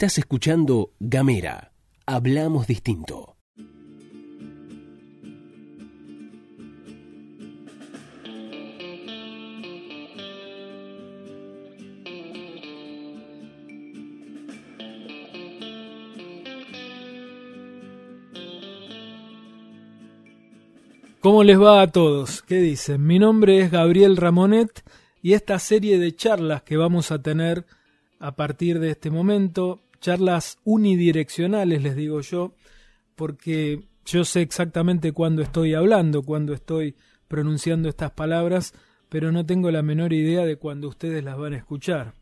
Estás escuchando Gamera. Hablamos distinto. ¿Cómo les va a todos? ¿Qué dicen? Mi nombre es Gabriel Ramonet y esta serie de charlas que vamos a tener a partir de este momento, charlas unidireccionales les digo yo, porque yo sé exactamente cuándo estoy hablando, cuándo estoy pronunciando estas palabras, pero no tengo la menor idea de cuándo ustedes las van a escuchar.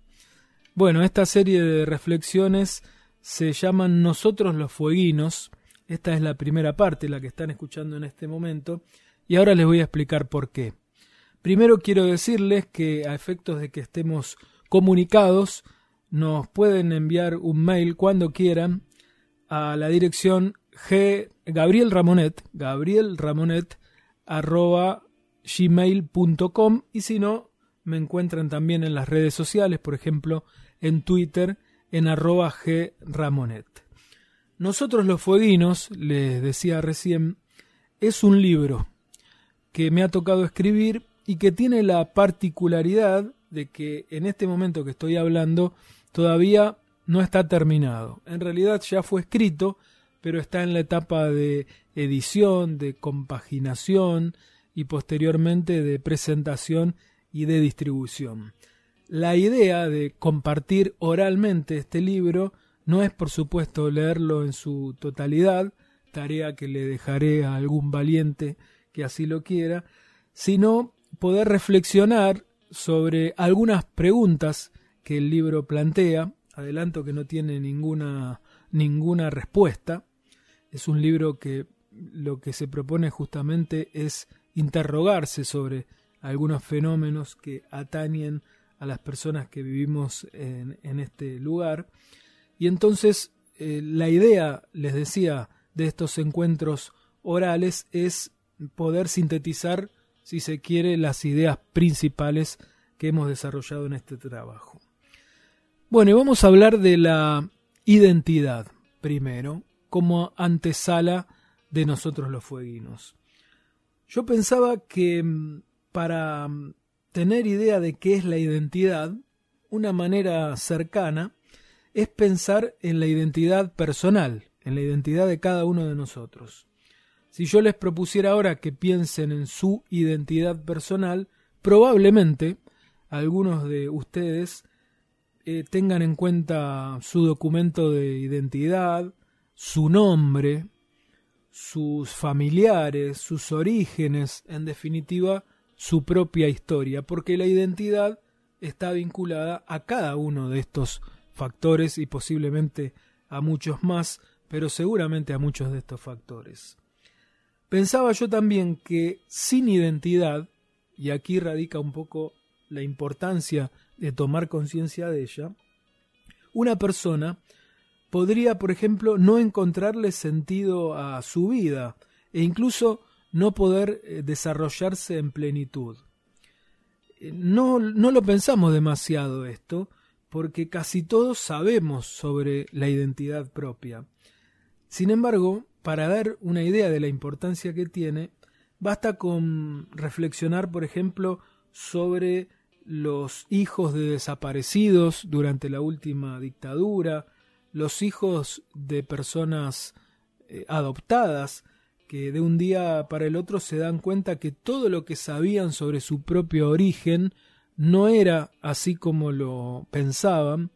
Bueno, esta serie de reflexiones se llaman Nosotros los Fueguinos, esta es la primera parte, la que están escuchando en este momento, y ahora les voy a explicar por qué. Primero quiero decirles que a efectos de que estemos comunicados, nos pueden enviar un mail cuando quieran a la dirección g Gabriel Ramonet, Gabriel Ramonet arroba gmail.com y si no, me encuentran también en las redes sociales, por ejemplo, en Twitter en arroba gramonet. Nosotros los fueguinos, les decía recién, es un libro que me ha tocado escribir y que tiene la particularidad de que en este momento que estoy hablando todavía no está terminado. En realidad ya fue escrito, pero está en la etapa de edición, de compaginación y posteriormente de presentación y de distribución. La idea de compartir oralmente este libro no es, por supuesto, leerlo en su totalidad, tarea que le dejaré a algún valiente que así lo quiera, sino poder reflexionar sobre algunas preguntas que el libro plantea. Adelanto que no tiene ninguna, ninguna respuesta. Es un libro que lo que se propone justamente es interrogarse sobre algunos fenómenos que atañen a las personas que vivimos en, este lugar y entonces eh, la idea, les decía, de estos encuentros orales es poder sintetizar, si se quiere, las ideas principales que hemos desarrollado en este trabajo. Bueno, y vamos a hablar de la identidad primero, como antesala de nosotros los fueguinos. Yo pensaba que mm, para mm, tener idea de qué es la identidad, una manera cercana es pensar en la identidad personal, en la identidad de cada uno de nosotros. Si yo les propusiera ahora que piensen en su identidad personal, probablemente algunos de ustedes eh, tengan en cuenta su documento de identidad, su nombre, sus familiares, sus orígenes, en definitiva, su propia historia, porque la identidad está vinculada a cada uno de estos factores y posiblemente a muchos más, pero seguramente a muchos de estos factores. Pensaba yo también que sin identidad, y aquí radica un poco la importancia de tomar conciencia de ella, una persona podría, por ejemplo, no encontrarle sentido a su vida e incluso no poder eh, desarrollarse en plenitud. Eh, no, no lo pensamos demasiado esto, porque casi todos sabemos sobre la identidad propia. Sin embargo, para dar una idea de la importancia que tiene, basta con reflexionar, por ejemplo, sobre los hijos de desaparecidos durante la última dictadura, los hijos de personas eh, adoptadas, que de un día para el otro se dan cuenta que todo lo que sabían sobre su propio origen no era así como lo pensaban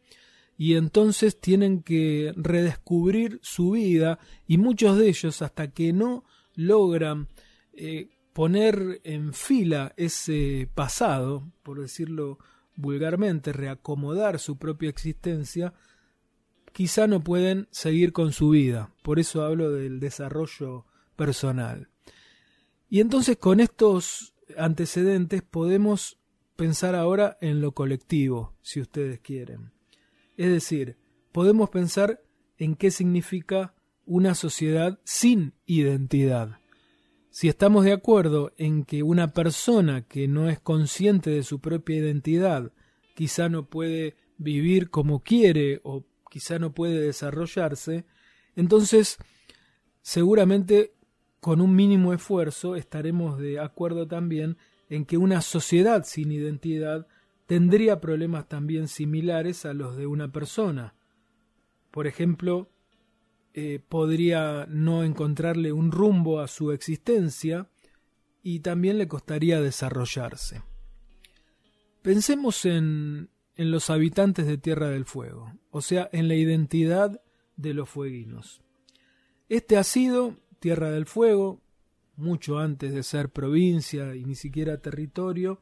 y entonces tienen que redescubrir su vida y muchos de ellos hasta que no logran eh, poner en fila ese pasado, por decirlo vulgarmente, reacomodar su propia existencia, quizá no pueden seguir con su vida. Por eso hablo del desarrollo personal. Y entonces con estos antecedentes podemos pensar ahora en lo colectivo, si ustedes quieren. Es decir, podemos pensar en qué significa una sociedad sin identidad. Si estamos de acuerdo en que una persona que no es consciente de su propia identidad quizá no puede vivir como quiere o quizá no puede desarrollarse, entonces seguramente con un mínimo esfuerzo estaremos de acuerdo también en que una sociedad sin identidad tendría problemas también similares a los de una persona. Por ejemplo, eh, podría no encontrarle un rumbo a su existencia y también le costaría desarrollarse. Pensemos en, en los habitantes de Tierra del Fuego, o sea, en la identidad de los fueguinos. Este ha sido Tierra del Fuego, mucho antes de ser provincia y ni siquiera territorio,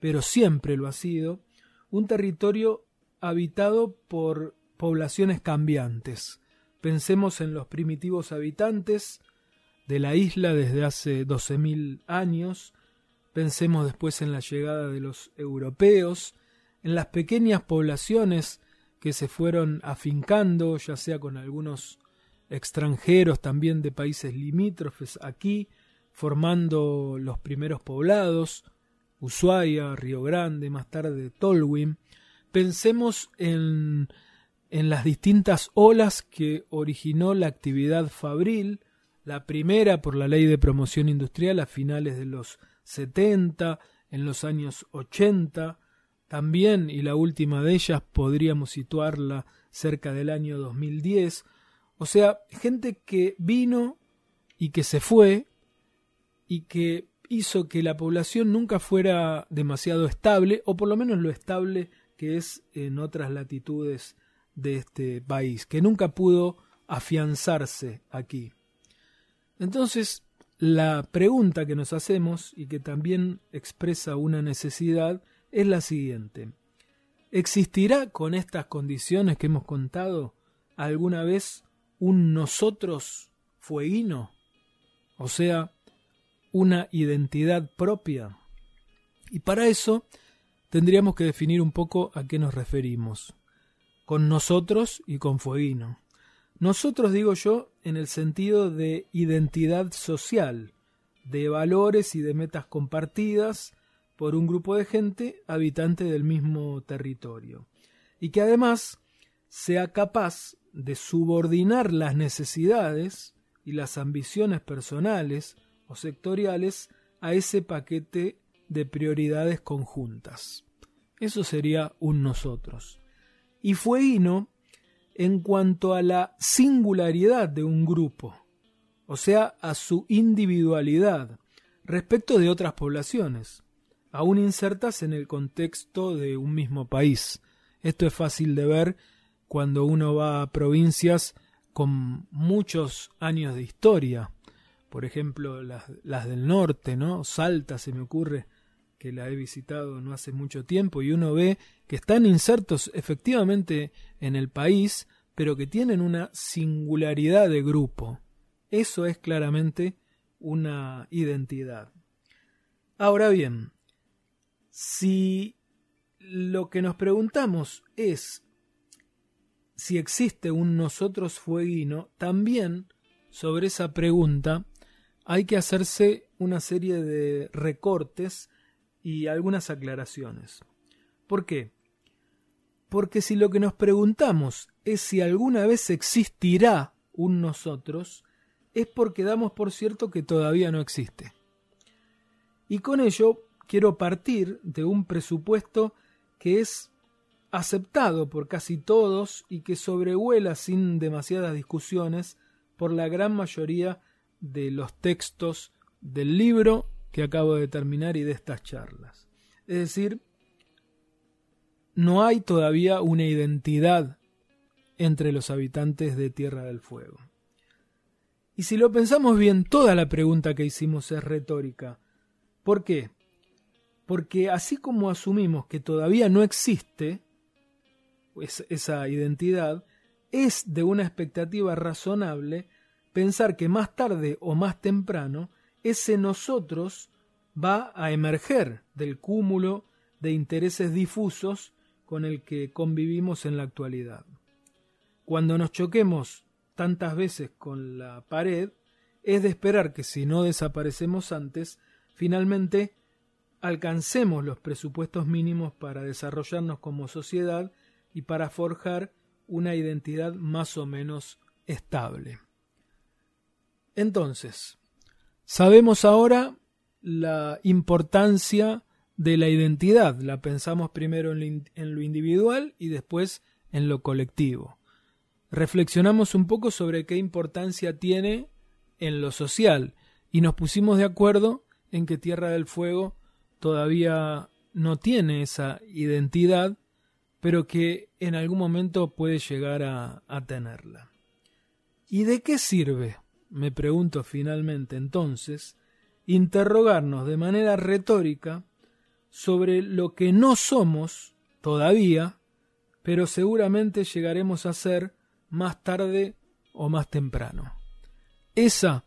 pero siempre lo ha sido, un territorio habitado por poblaciones cambiantes. Pensemos en los primitivos habitantes de la isla desde hace 12.000 años, pensemos después en la llegada de los europeos, en las pequeñas poblaciones que se fueron afincando, ya sea con algunos extranjeros también de países limítrofes aquí, formando los primeros poblados, Ushuaia, Río Grande, más tarde Tolwyn. Pensemos en, en las distintas olas que originó la actividad fabril, la primera por la ley de promoción industrial a finales de los 70, en los años 80, también, y la última de ellas podríamos situarla cerca del año 2010, o sea, gente que vino y que se fue y que hizo que la población nunca fuera demasiado estable, o por lo menos lo estable que es en otras latitudes de este país, que nunca pudo afianzarse aquí. Entonces, la pregunta que nos hacemos y que también expresa una necesidad es la siguiente. ¿Existirá con estas condiciones que hemos contado alguna vez un nosotros fueguino? O sea, una identidad propia. Y para eso tendríamos que definir un poco a qué nos referimos. Con nosotros y con fueguino. Nosotros digo yo en el sentido de identidad social, de valores y de metas compartidas por un grupo de gente habitante del mismo territorio, y que además sea capaz de subordinar las necesidades y las ambiciones personales o sectoriales a ese paquete de prioridades conjuntas. Eso sería un nosotros. Y Fueguino en cuanto a la singularidad de un grupo, o sea, a su individualidad respecto de otras poblaciones, aún insertas en el contexto de un mismo país. Esto es fácil de ver cuando uno va a provincias con muchos años de historia, por ejemplo las, las del norte, ¿no? Salta se me ocurre que la he visitado no hace mucho tiempo y uno ve que están insertos efectivamente en el país, pero que tienen una singularidad de grupo. Eso es claramente una identidad. Ahora bien, si lo que nos preguntamos es si existe un nosotros fueguino, también sobre esa pregunta hay que hacerse una serie de recortes y algunas aclaraciones. ¿Por qué? Porque si lo que nos preguntamos es si alguna vez existirá un nosotros, es porque damos por cierto que todavía no existe. Y con ello quiero partir de un presupuesto que es aceptado por casi todos y que sobrevuela sin demasiadas discusiones por la gran mayoría de los textos del libro que acabo de terminar y de estas charlas. Es decir, no hay todavía una identidad entre los habitantes de Tierra del Fuego. Y si lo pensamos bien, toda la pregunta que hicimos es retórica. ¿Por qué? Porque así como asumimos que todavía no existe esa identidad, es de una expectativa razonable pensar que más tarde o más temprano ese nosotros va a emerger del cúmulo de intereses difusos con el que convivimos en la actualidad. Cuando nos choquemos tantas veces con la pared, es de esperar que si no desaparecemos antes, finalmente alcancemos los presupuestos mínimos para desarrollarnos como sociedad y para forjar una identidad más o menos estable. Entonces, sabemos ahora la importancia de la identidad. La pensamos primero en lo individual y después en lo colectivo. Reflexionamos un poco sobre qué importancia tiene en lo social y nos pusimos de acuerdo en que Tierra del Fuego todavía no tiene esa identidad, pero que en algún momento puede llegar a, tenerla. ¿Y de qué sirve? Me pregunto finalmente entonces, interrogarnos de manera retórica sobre lo que no somos todavía, pero seguramente llegaremos a ser más tarde o más temprano. Esa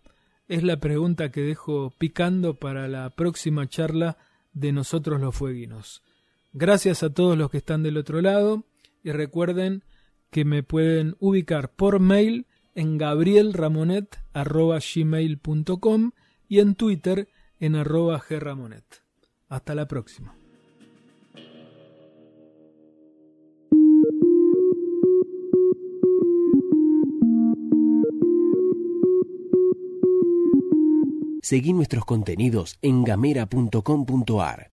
es la pregunta que dejo picando para la próxima charla de nosotros los fueguinos. Gracias a todos los que están del otro lado y recuerden que me pueden ubicar por mail en gabrielramonet.gmail.com y en Twitter en arroba gramonet. Hasta la próxima. Seguí nuestros contenidos en gamera.com.ar.